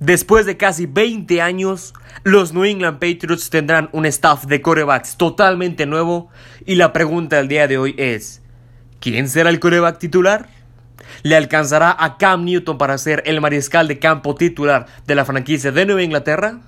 Después de casi 20 años, los New England Patriots tendrán un staff de corebacks totalmente nuevo y la pregunta del día de hoy es, ¿quién será el coreback titular? ¿Le alcanzará a Cam Newton para ser el mariscal de campo titular de la franquicia de Nueva Inglaterra?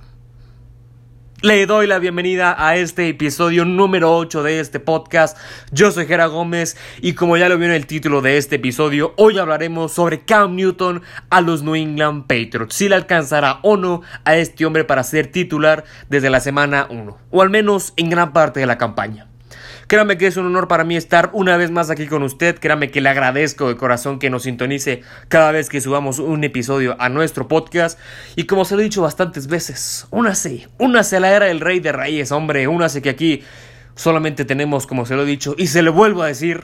Le doy la bienvenida a este episodio número 8 de este podcast. Yo soy Jera Gómez y como ya lo vio en el título de este episodio, hoy hablaremos sobre Cam Newton a los New England Patriots. Si le alcanzará o no a este hombre para ser titular desde la semana 1, o al menos en gran parte de la campaña. Créame que es un honor para mí estar una vez más aquí con usted. Créame que le agradezco de corazón que nos sintonice cada vez que subamos un episodio a nuestro podcast. Y como se lo he dicho bastantes veces, únase, únase a la era del rey de reyes, hombre. Únase que aquí solamente tenemos, como se lo he dicho, y se lo vuelvo a decir,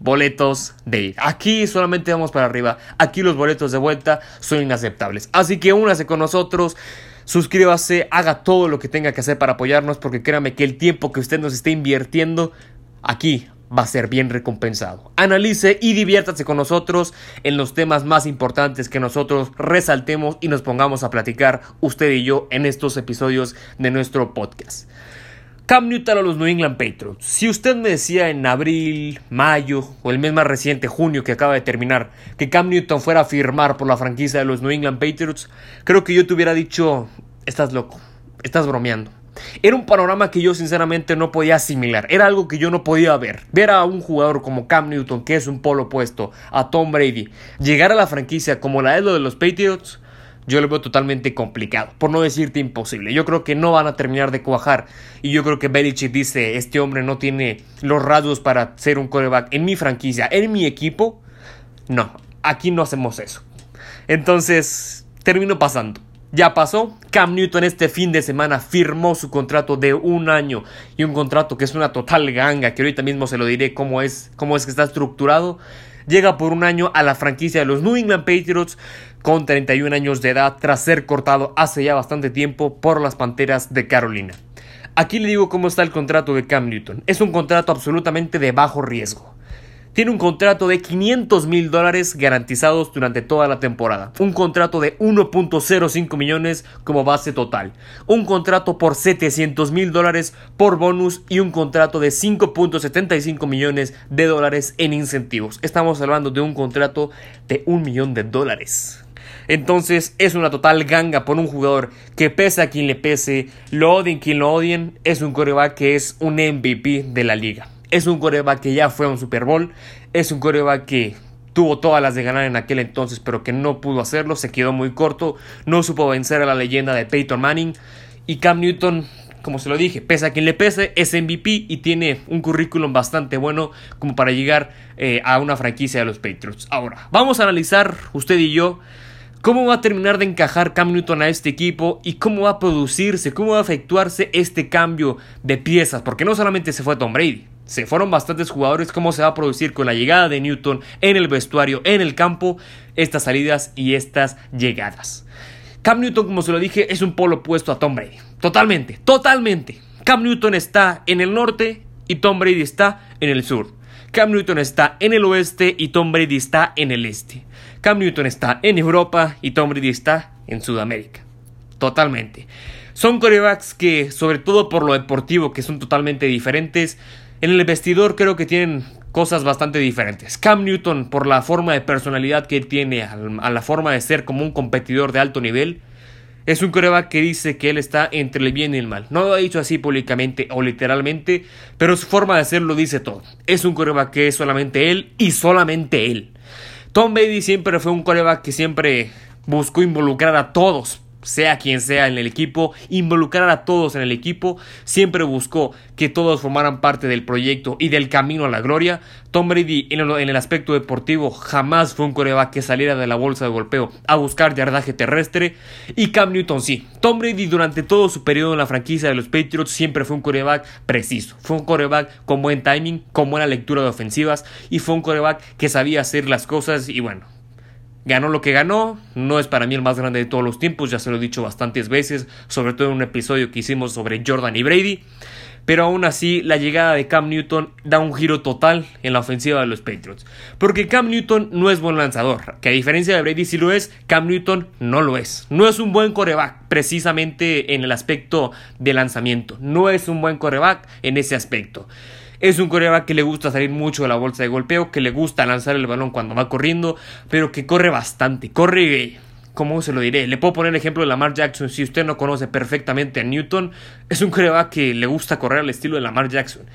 boletos de ir. Aquí solamente vamos para arriba. Aquí los boletos de vuelta son inaceptables. Así que únase con nosotros. Suscríbase, haga todo lo que tenga que hacer para apoyarnos porque créame que el tiempo que usted nos esté invirtiendo aquí va a ser bien recompensado. Analice y diviértase con nosotros en los temas más importantes que nosotros resaltemos y nos pongamos a platicar usted y yo en estos episodios de nuestro podcast. Cam Newton a los New England Patriots. Si usted me decía en abril, mayo o el mes más reciente, junio que acaba de terminar, que Cam Newton fuera a firmar por la franquicia de los New England Patriots, creo que yo te hubiera dicho, estás loco, estás bromeando. Era un panorama que yo sinceramente no podía asimilar, era algo que yo no podía ver. Ver a un jugador como Cam Newton, que es un polo opuesto a Tom Brady, llegar a la franquicia como la de los Patriots, yo lo veo totalmente complicado, por no decirte imposible. Yo creo que no van a terminar de cuajar. Y yo creo que Belichick dice, este hombre no tiene los rasgos para ser un coreback en mi franquicia, en mi equipo. No, aquí no hacemos eso. Entonces, termino pasando. Ya pasó, Cam Newton este fin de semana firmó su contrato de un año y un contrato que es una total ganga, que ahorita mismo se lo diré cómo es, cómo es que está estructurado. Llega por un año a la franquicia de los New England Patriots con 31 años de edad tras ser cortado hace ya bastante tiempo por las Panteras de Carolina. Aquí le digo cómo está el contrato de Cam Newton. Es un contrato absolutamente de bajo riesgo tiene un contrato de 500 mil dólares garantizados durante toda la temporada. Un contrato de 1.05 millones como base total. Un contrato por 700 mil dólares por bonus y un contrato de 5.75 millones de dólares en incentivos. Estamos hablando de un contrato de un millón de dólares. Entonces es una total ganga por un jugador que pese a quien le pese, lo odien quien lo odien, es un coreback que es un MVP de la liga. Es un coreback que ya fue a un Super Bowl. Es un coreback que tuvo todas las de ganar en aquel entonces, pero que no pudo hacerlo. Se quedó muy corto. No supo vencer a la leyenda de Peyton Manning. Y Cam Newton, como se lo dije, pese a quien le pese, es MVP y tiene un currículum bastante bueno como para llegar eh, a una franquicia de los Patriots. Ahora, vamos a analizar usted y yo cómo va a terminar de encajar Cam Newton a este equipo y cómo va a producirse, cómo va a efectuarse este cambio de piezas, porque no solamente se fue Tom Brady, se fueron bastantes jugadores, cómo se va a producir con la llegada de Newton en el vestuario, en el campo, estas salidas y estas llegadas. Cam Newton, como se lo dije, es un polo opuesto a Tom Brady. Totalmente, totalmente. Cam Newton está en el norte y Tom Brady está en el sur. Cam Newton está en el oeste y Tom Brady está en el este. Cam Newton está en Europa y Tom Brady está en Sudamérica. Totalmente. Son corebacks que, sobre todo por lo deportivo, que son totalmente diferentes, en el vestidor creo que tienen cosas bastante diferentes. Cam Newton, por la forma de personalidad que tiene, a la forma de ser como un competidor de alto nivel, es un coreback que dice que él está entre el bien y el mal. No lo ha dicho así públicamente o literalmente, pero su forma de ser lo dice todo. Es un coreback que es solamente él y solamente él. Tom Brady siempre fue un coreback que siempre buscó involucrar a todos sea quien sea en el equipo, involucrar a todos en el equipo, siempre buscó que todos formaran parte del proyecto y del camino a la gloria. Tom Brady en el, aspecto deportivo jamás fue un coreback que saliera de la bolsa de golpeo a buscar yardaje terrestre y Cam Newton sí. Tom Brady durante todo su periodo en la franquicia de los Patriots siempre fue un coreback preciso, fue un coreback con buen timing, con buena lectura de ofensivas y fue un coreback que sabía hacer las cosas y bueno, Ganó lo que ganó, no es para mí el más grande de todos los tiempos, ya se lo he dicho bastantes veces, sobre todo en un episodio que hicimos sobre Jordan y Brady. pero aún así la llegada de Cam Newton da un giro total en la ofensiva de los Patriots. Porque Cam Newton no es buen lanzador, que a diferencia de Brady si lo es, Cam Newton no lo es. No es un buen coreback precisamente en el aspecto de lanzamiento, no es un buen coreback en ese aspecto. Es un coreback que le gusta salir mucho de la bolsa de golpeo, que le gusta lanzar el balón cuando va corriendo, pero que corre bastante, corre ¿cómo se lo diré? Le puedo poner el ejemplo de Lamar Jackson. Si usted no conoce perfectamente a Newton, es un coreback que le gusta correr al estilo de Lamar Jackson.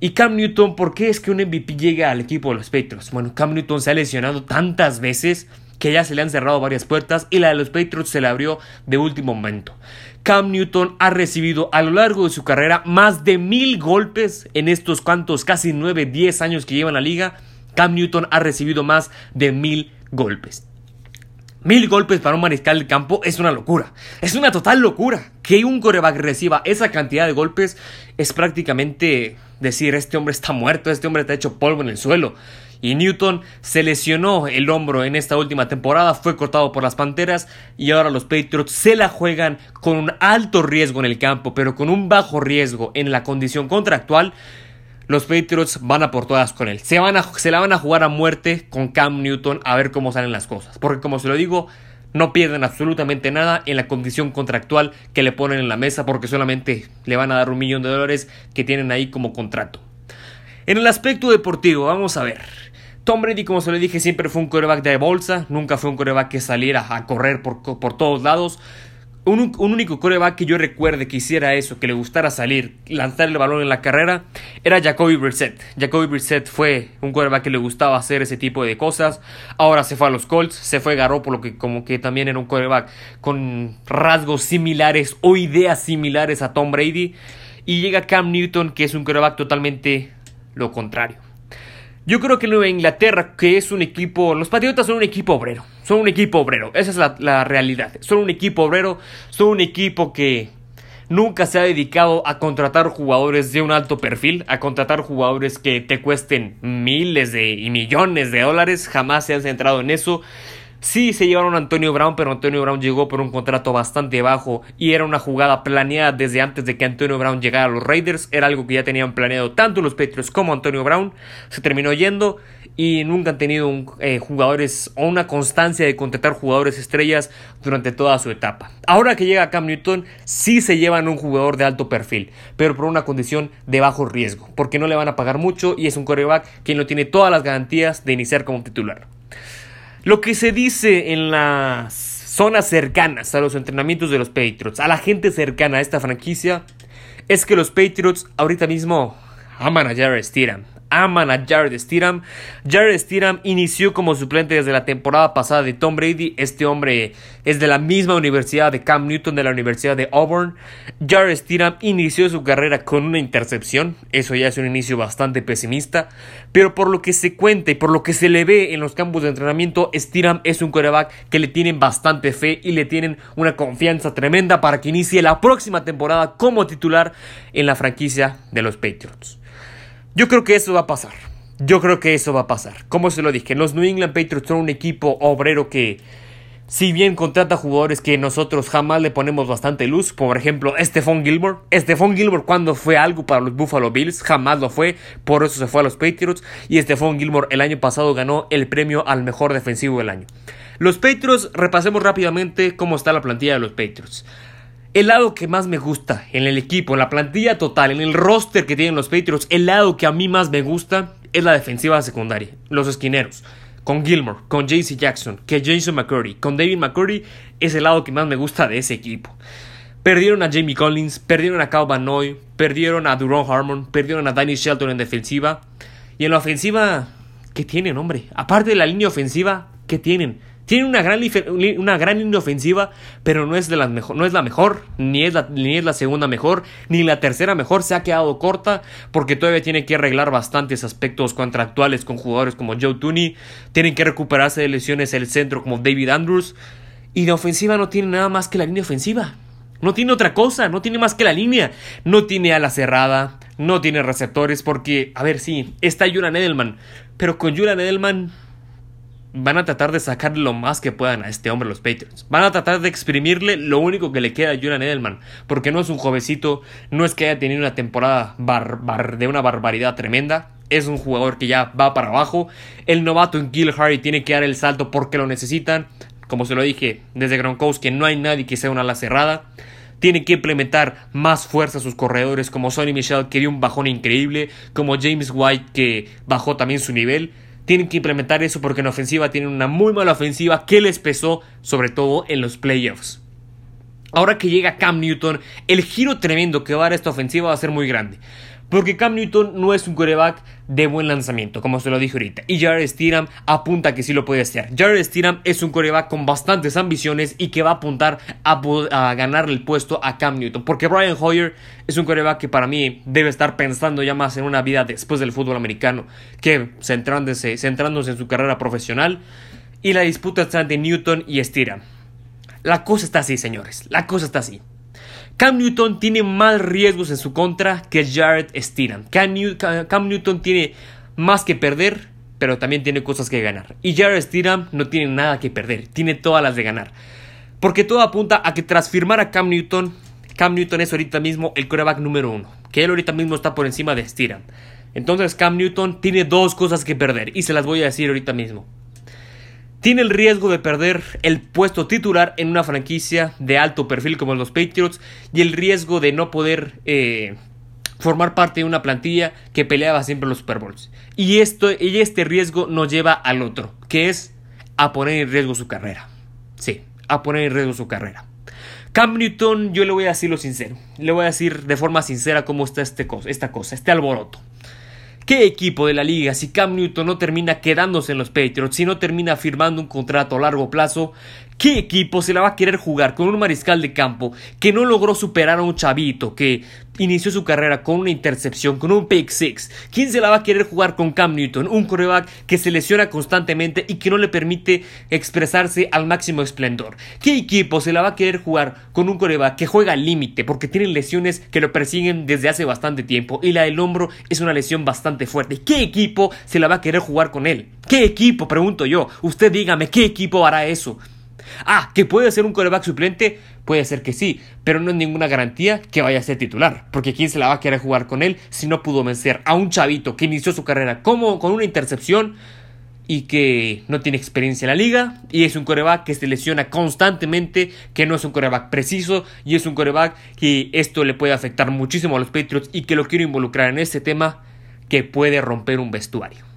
Y Cam Newton, ¿por qué es que un MVP llega al equipo de los Patriots? Bueno, Cam Newton se ha lesionado tantas veces que ya se le han cerrado varias puertas y la de los Patriots se le abrió de último momento. Cam Newton ha recibido a lo largo de su carrera más de mil golpes en estos cuantos casi 9, 10 años que lleva en la liga. Cam Newton ha recibido más de mil golpes. Mil golpes para un mariscal de campo es una locura. Es una total locura. Que un coreback reciba esa cantidad de golpes es prácticamente decir, este hombre está muerto, este hombre está hecho polvo en el suelo. Y Newton se lesionó el hombro en esta última temporada, fue cortado por las Panteras y ahora los Patriots se la juegan con un alto riesgo en el campo, pero con un bajo riesgo en la condición contractual. Los Patriots van a por todas con él. Se, van a, se la van a jugar a muerte con Cam Newton a ver cómo salen las cosas. Porque como se lo digo, no pierden absolutamente nada en la condición contractual que le ponen en la mesa porque solamente le van a dar un millón de dólares que tienen ahí como contrato. En el aspecto deportivo, vamos a ver. Tom Brady, como se le dije, siempre fue un coreback de bolsa, nunca fue un coreback que saliera a correr por, por todos lados. Un, único coreback que yo recuerde que hiciera eso, que le gustara salir, lanzar el balón en la carrera, era Jacoby Brissett. Jacoby Brissett fue un coreback que le gustaba hacer ese tipo de cosas. Ahora se fue a los Colts, se fue Garoppolo, que como que también era un coreback con rasgos similares o ideas similares a Tom Brady. Y llega Cam Newton, que es un coreback totalmente lo contrario. Yo creo que Nueva Inglaterra, que es un equipo, los Patriotas son un equipo obrero, son un equipo obrero, esa es la, la, realidad, son un equipo obrero, son un equipo que nunca se ha dedicado a contratar jugadores de un alto perfil, a contratar jugadores que te cuesten miles de y millones de dólares, jamás se han centrado en eso. Sí, se llevaron a Antonio Brown, pero Antonio Brown llegó por un contrato bastante bajo y era una jugada planeada desde antes de que Antonio Brown llegara a los Raiders. Era algo que ya tenían planeado tanto los Patriots como Antonio Brown. Se terminó yendo y nunca han tenido eh, jugadores o una constancia de contratar jugadores estrellas durante toda su etapa. Ahora que llega Cam Newton, sí se llevan un jugador de alto perfil, pero por una condición de bajo riesgo, porque no le van a pagar mucho y es un coreback que no tiene todas las garantías de iniciar como titular. Lo que se dice en las zonas cercanas a los entrenamientos de los Patriots, a la gente cercana a esta franquicia, es que los Patriots ahorita mismo aman a Jared Stidham aman a Jared Stidham. Jared Stidham inició como suplente desde la temporada pasada de Tom Brady. Este hombre es de la misma universidad de Cam Newton de la Universidad de Auburn. Jared Stidham inició su carrera con una intercepción. Eso ya es un inicio bastante pesimista. Pero por lo que se cuenta y por lo que se le ve en los campos de entrenamiento, Stidham es un quarterback que le tienen bastante fe y le tienen una confianza tremenda para que inicie la próxima temporada como titular en la franquicia de los Patriots. Yo creo que eso va a pasar. Yo creo que eso va a pasar. Como se lo dije, los New England Patriots son un equipo obrero que, si bien contrata jugadores que nosotros jamás le ponemos bastante luz, por ejemplo, Stephon Gilmore. Stephon Gilmore cuando fue algo para los Buffalo Bills, jamás lo fue, por eso se fue a los Patriots. Y Stephon Gilmore el año pasado ganó el premio al mejor defensivo del año. Los Patriots, repasemos rápidamente cómo está la plantilla de los Patriots. El lado que más me gusta en el equipo, en la plantilla total, en el roster que tienen los Patriots, el lado que a mí más me gusta es la defensiva secundaria, los esquineros. Con Gilmore, con JC Jackson, que Jason McCurry, con David McCurry, es el lado que más me gusta de ese equipo. Perdieron a Jamie Collins, perdieron a Cal Noy, perdieron a Duron Harmon, perdieron a Danny Shelton en defensiva. Y en la ofensiva, ¿qué tienen, hombre? Aparte de la línea ofensiva, ¿qué tienen? Tiene una gran, una gran línea ofensiva, pero no es, de no es la mejor, ni es la, ni es la segunda mejor, ni la tercera mejor. Se ha quedado corta porque todavía tiene que arreglar bastantes aspectos contractuales con jugadores como Joe Tooney. Tienen que recuperarse de lesiones el centro como David Andrews. Y la ofensiva no tiene nada más que la línea ofensiva. No tiene otra cosa, no tiene más que la línea. No tiene ala cerrada, no tiene receptores porque, a ver, sí, está Julian Edelman. Pero con Julian Edelman van a tratar de sacarle lo más que puedan a este hombre los Patriots. Van a tratar de exprimirle lo único que le queda a Julian Edelman, porque no es un jovencito, no es que haya tenido una temporada de una barbaridad tremenda, es un jugador que ya va para abajo. El novato en Gil Harry tiene que dar el salto porque lo necesitan. Como se lo dije desde Gronkowski, no hay nadie que sea una ala cerrada. Tiene que implementar más fuerza a sus corredores, como Sonny Michel, que dio un bajón increíble, como James White, que bajó también su nivel. Tienen que implementar eso porque en ofensiva tienen una muy mala ofensiva que les pesó, sobre todo en los playoffs. Ahora que llega Cam Newton, el giro tremendo que va a dar esta ofensiva va a ser muy grande. Porque Cam Newton no es un coreback de buen lanzamiento, como se lo dije ahorita. Y Jared Stidham apunta que sí lo puede hacer. Jared Stidham es un coreback con bastantes ambiciones y que va a apuntar a, ganarle el puesto a Cam Newton. Porque Brian Hoyer es un coreback que para mí debe estar pensando ya más en una vida después del fútbol americano que centrándose, centrándose en su carrera profesional. Y la disputa está entre Newton y Stidham. La cosa está así, señores. La cosa está así. Cam Newton tiene más riesgos en su contra que Jared Stidham. Cam, Newton tiene más que perder, pero también tiene cosas que ganar. Y Jared Stidham no tiene nada que perder, tiene todas las de ganar. Porque todo apunta a que tras firmar a Cam Newton, Cam Newton es ahorita mismo el coreback número uno. Que él ahorita mismo está por encima de Stidham. Entonces Cam Newton tiene dos cosas que perder y se las voy a decir ahorita mismo tiene el riesgo de perder el puesto titular en una franquicia de alto perfil como los Patriots y el riesgo de no poder eh, formar parte de una plantilla que peleaba siempre los Super Bowls. Y, esto, y este riesgo nos lleva al otro, que es a poner en riesgo su carrera. Sí, a poner en riesgo su carrera. Cam Newton, yo le voy a decir lo sincero, le voy a decir de forma sincera cómo está este esta cosa, este alboroto. ¿Qué equipo de la liga, si Cam Newton no termina quedándose en los Patriots, si no termina firmando un contrato a largo plazo, ¿Qué equipo se la va a querer jugar con un mariscal de campo que no logró superar a un chavito que inició su carrera con una intercepción, con un pick six? ¿Quién se la va a querer jugar con Cam Newton, un coreback que se lesiona constantemente y que no le permite expresarse al máximo esplendor? ¿Qué equipo se la va a querer jugar con un coreback que juega al límite porque tiene lesiones que lo persiguen desde hace bastante tiempo y la del hombro es una lesión bastante fuerte? ¿Qué equipo se la va a querer jugar con él? ¿Qué equipo? Pregunto yo. Usted dígame, ¿qué equipo hará eso? Ah, que puede ser un coreback suplente, puede ser que sí, pero no es ninguna garantía que vaya a ser titular, porque quién se la va a querer jugar con él si no pudo vencer a un chavito que inició su carrera como con una intercepción y que no tiene experiencia en la liga y es un coreback que se lesiona constantemente, que no es un coreback preciso y es un coreback que esto le puede afectar muchísimo a los Patriots y que lo quiero involucrar en este tema que puede romper un vestuario.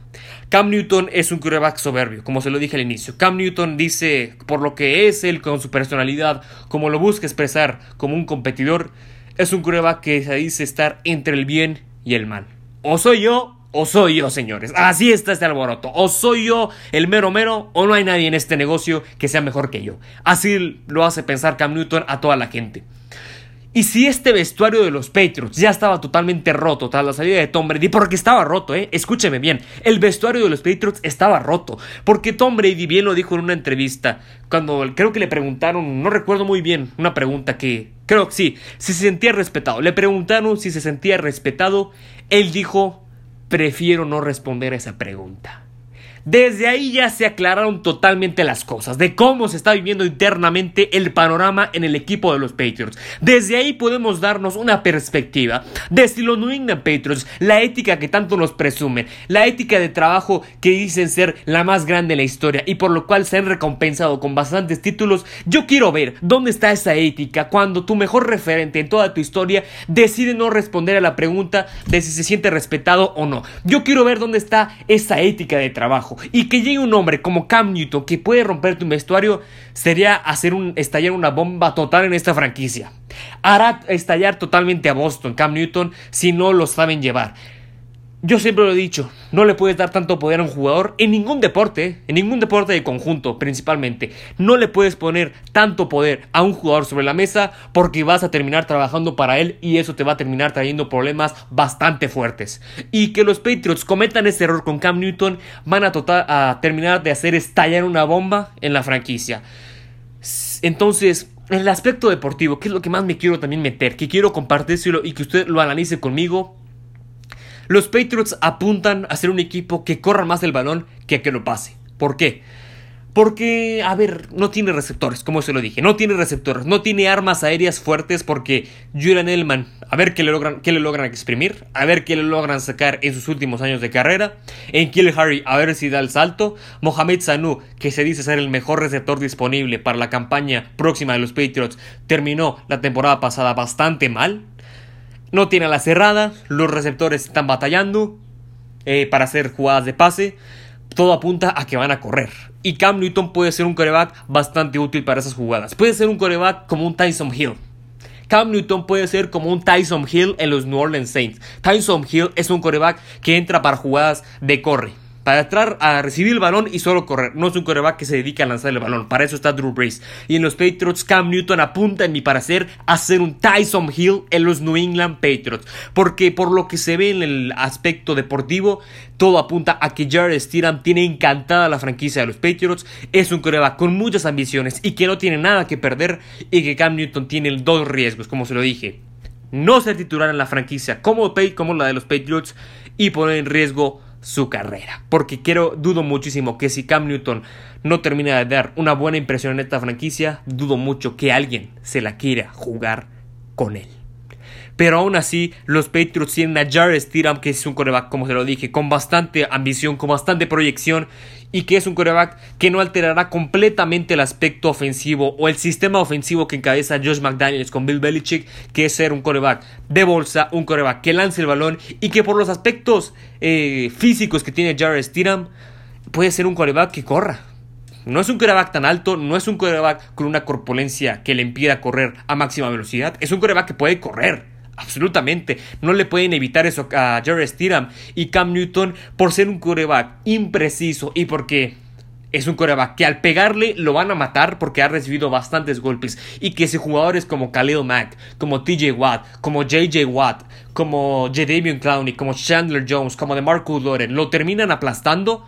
Cam Newton es un quarterback soberbio, como se lo dije al inicio. Cam Newton dice, por lo que es él con su personalidad, como lo busca expresar como un competidor, es un quarterback que dice estar entre el bien y el mal. O soy yo, o soy yo, señores. Así está este alboroto. O soy yo el mero mero, o no hay nadie en este negocio que sea mejor que yo. Así lo hace pensar Cam Newton a toda la gente. Y si este vestuario de los Patriots ya estaba totalmente roto tras la salida de Tom Brady, porque estaba roto, eh, escúcheme bien, el vestuario de los Patriots estaba roto, porque Tom Brady bien lo dijo en una entrevista, cuando creo que le preguntaron, no recuerdo muy bien, una pregunta que creo que sí, si se sentía respetado, le preguntaron si se sentía respetado, él dijo, prefiero no responder a esa pregunta. Desde ahí ya se aclararon totalmente las cosas, de cómo se está viviendo internamente el panorama en el equipo de los Patriots. Desde ahí podemos darnos una perspectiva de si los New England Patriots, la ética que tanto nos presumen, la ética de trabajo que dicen ser la más grande en la historia y por lo cual se han recompensado con bastantes títulos, yo quiero ver dónde está esa ética cuando tu mejor referente en toda tu historia decide no responder a la pregunta de si se siente respetado o no. Yo quiero ver dónde está esa ética de trabajo y que llegue un hombre como Cam Newton que puede romper tu vestuario sería hacer un, estallar una bomba total en esta franquicia. Hará estallar totalmente a Boston Cam Newton si no lo saben llevar. Yo siempre lo he dicho, no le puedes dar tanto poder a un jugador en ningún deporte, en ningún deporte de conjunto principalmente. No le puedes poner tanto poder a un jugador sobre la mesa porque vas a terminar trabajando para él y eso te va a terminar trayendo problemas bastante fuertes. Y que los Patriots cometan ese error con Cam Newton van a, a terminar de hacer estallar una bomba en la franquicia. Entonces, en el aspecto deportivo, que es lo que más me quiero también meter, que quiero compartírselo y que usted lo analice conmigo, los Patriots apuntan a ser un equipo que corra más el balón que a que lo pase. ¿Por qué? Porque, a ver, no tiene receptores, como se lo dije. No tiene receptores, no tiene armas aéreas fuertes porque Julian Edelman, a ver qué le logran, qué le logran exprimir, a ver qué le logran sacar en sus últimos años de carrera. En Kill Harry, a ver si da el salto. Mohamed Sanu, que se dice ser el mejor receptor disponible para la campaña próxima de los Patriots, terminó la temporada pasada bastante mal. No tiene la cerrada, los receptores están batallando eh, para hacer jugadas de pase todo apunta a que van a correr. Y Cam Newton puede ser un coreback bastante útil para esas jugadas. Puede ser un coreback como un Tyson Hill. Cam Newton puede ser como un Tyson Hill en los New Orleans Saints. Tyson Hill es un coreback que entra para jugadas de corre para entrar a recibir el balón y solo correr. No es un coreback que se dedica a lanzar el balón. Para eso está Drew Brees. Y en los Patriots, Cam Newton apunta, en mi parecer, a ser un Tyson Hill en los New England Patriots. Porque por lo que se ve en el aspecto deportivo, todo apunta a que Jared Stidham tiene encantada la franquicia de los Patriots. Es un coreback con muchas ambiciones y que no tiene nada que perder. Y que Cam Newton tiene dos riesgos, como se lo dije. No ser titular en la franquicia como, como la de los Patriots y poner en riesgo su carrera. Porque quiero, dudo muchísimo que si Cam Newton no termina de dar una buena impresión en esta franquicia, dudo mucho que alguien se la quiera jugar con él. Pero aún así, los Patriots tienen a Jared Stidham, que es un coreback, como se lo dije, con bastante ambición, con bastante proyección y que es un coreback que no alterará completamente el aspecto ofensivo o el sistema ofensivo que encabeza Josh McDaniels con Bill Belichick, que es ser un coreback de bolsa, un coreback que lance el balón y que por los aspectos eh, físicos que tiene Jared Stidham puede ser un coreback que corra. No es un coreback tan alto, no es un coreback con una corpulencia que le impida correr a máxima velocidad, es un coreback que puede correr Absolutamente. No le pueden evitar eso a Jared Stidham y Cam Newton por ser un coreback impreciso y porque es un coreback que al pegarle lo van a matar porque ha recibido bastantes golpes y que si jugadores como Khalil Mack, como TJ Watt, como JJ Watt, como Jadavion Clowney, como Chandler Jones, como DeMarcus Loren lo terminan aplastando,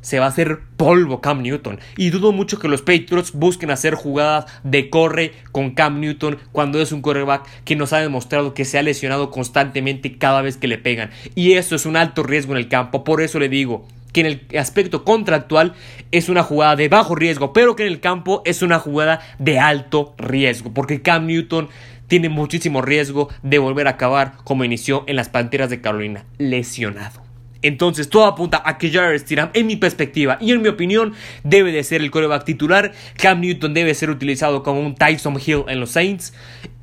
se va a hacer polvo Cam Newton. Y dudo mucho que los Patriots busquen hacer jugadas de corre con Cam Newton cuando es un quarterback que nos ha demostrado que se ha lesionado constantemente cada vez que le pegan. Y eso es un alto riesgo en el campo. Por eso le digo que en el aspecto contractual es una jugada de bajo riesgo, pero que en el campo es una jugada de alto riesgo. Porque Cam Newton tiene muchísimo riesgo de volver a acabar como inició en las Panteras de Carolina, lesionado. Entonces todo apunta a que Jared Stidham, en mi perspectiva y en mi opinión, debe de ser el coreback titular. Cam Newton debe ser utilizado como un Tyson Hill en los Saints.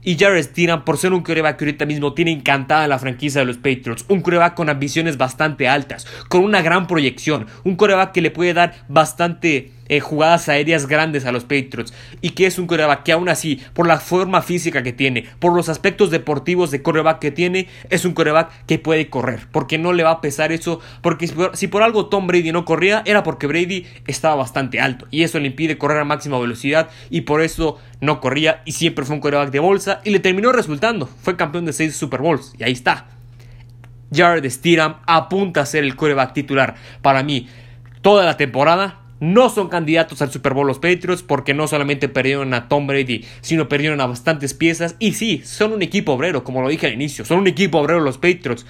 Y Jared Stidham, por ser un coreback que ahorita mismo tiene encantada la franquicia de los Patriots, un coreback con ambiciones bastante altas, con una gran proyección, un coreback que le puede dar bastante eh, jugadas aéreas grandes a los Patriots y que es un coreback que aún así, por la forma física que tiene, por los aspectos deportivos de coreback que tiene, es un coreback que puede correr, porque no le va a pesar eso, porque si por, algo Tom Brady no corría, era porque Brady estaba bastante alto y eso le impide correr a máxima velocidad y por eso no corría y siempre fue un coreback de bolsa y le terminó resultando, fue campeón de 6 Super Bowls y ahí está. Jared Stidham apunta a ser el coreback titular para mí toda la temporada no son candidatos al Super Bowl los Patriots porque no solamente perdieron a Tom Brady, sino perdieron a bastantes piezas. Y sí, son un equipo obrero, como lo dije al inicio, son un equipo obrero los Patriots.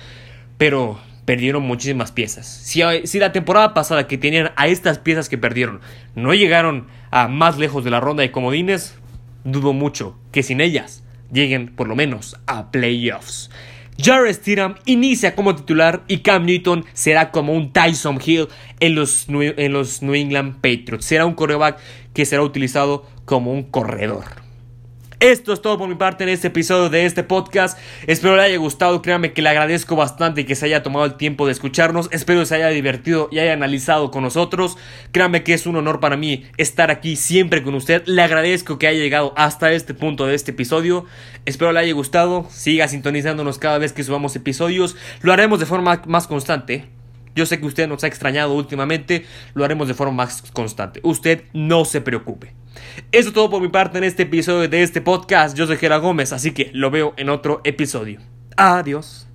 Pero perdieron muchísimas piezas. Si, si, la temporada pasada que tenían a estas piezas que perdieron no llegaron a más lejos de la ronda de comodines, dudo mucho que sin ellas lleguen por lo menos a playoffs. Jared Stidham inicia como titular y Cam Newton será como un Tyson Hill en los, en los New England Patriots. Será un coreback que será utilizado como un corredor. Esto es todo por mi parte en este episodio de este podcast. Espero le haya gustado, créanme que le agradezco bastante que se haya tomado el tiempo de escucharnos. Espero se haya divertido y haya analizado con nosotros. Créanme que es un honor para mí estar aquí siempre con usted. Le agradezco que haya llegado hasta este punto de este episodio. Espero le haya gustado. Siga sintonizándonos cada vez que subamos episodios. Lo haremos de forma más constante. Yo sé que usted nos ha extrañado últimamente, lo haremos de forma más constante. Usted no se preocupe. Eso es todo por mi parte en este episodio de este podcast. Yo soy Gera Gómez, así que lo veo en otro episodio. Adiós.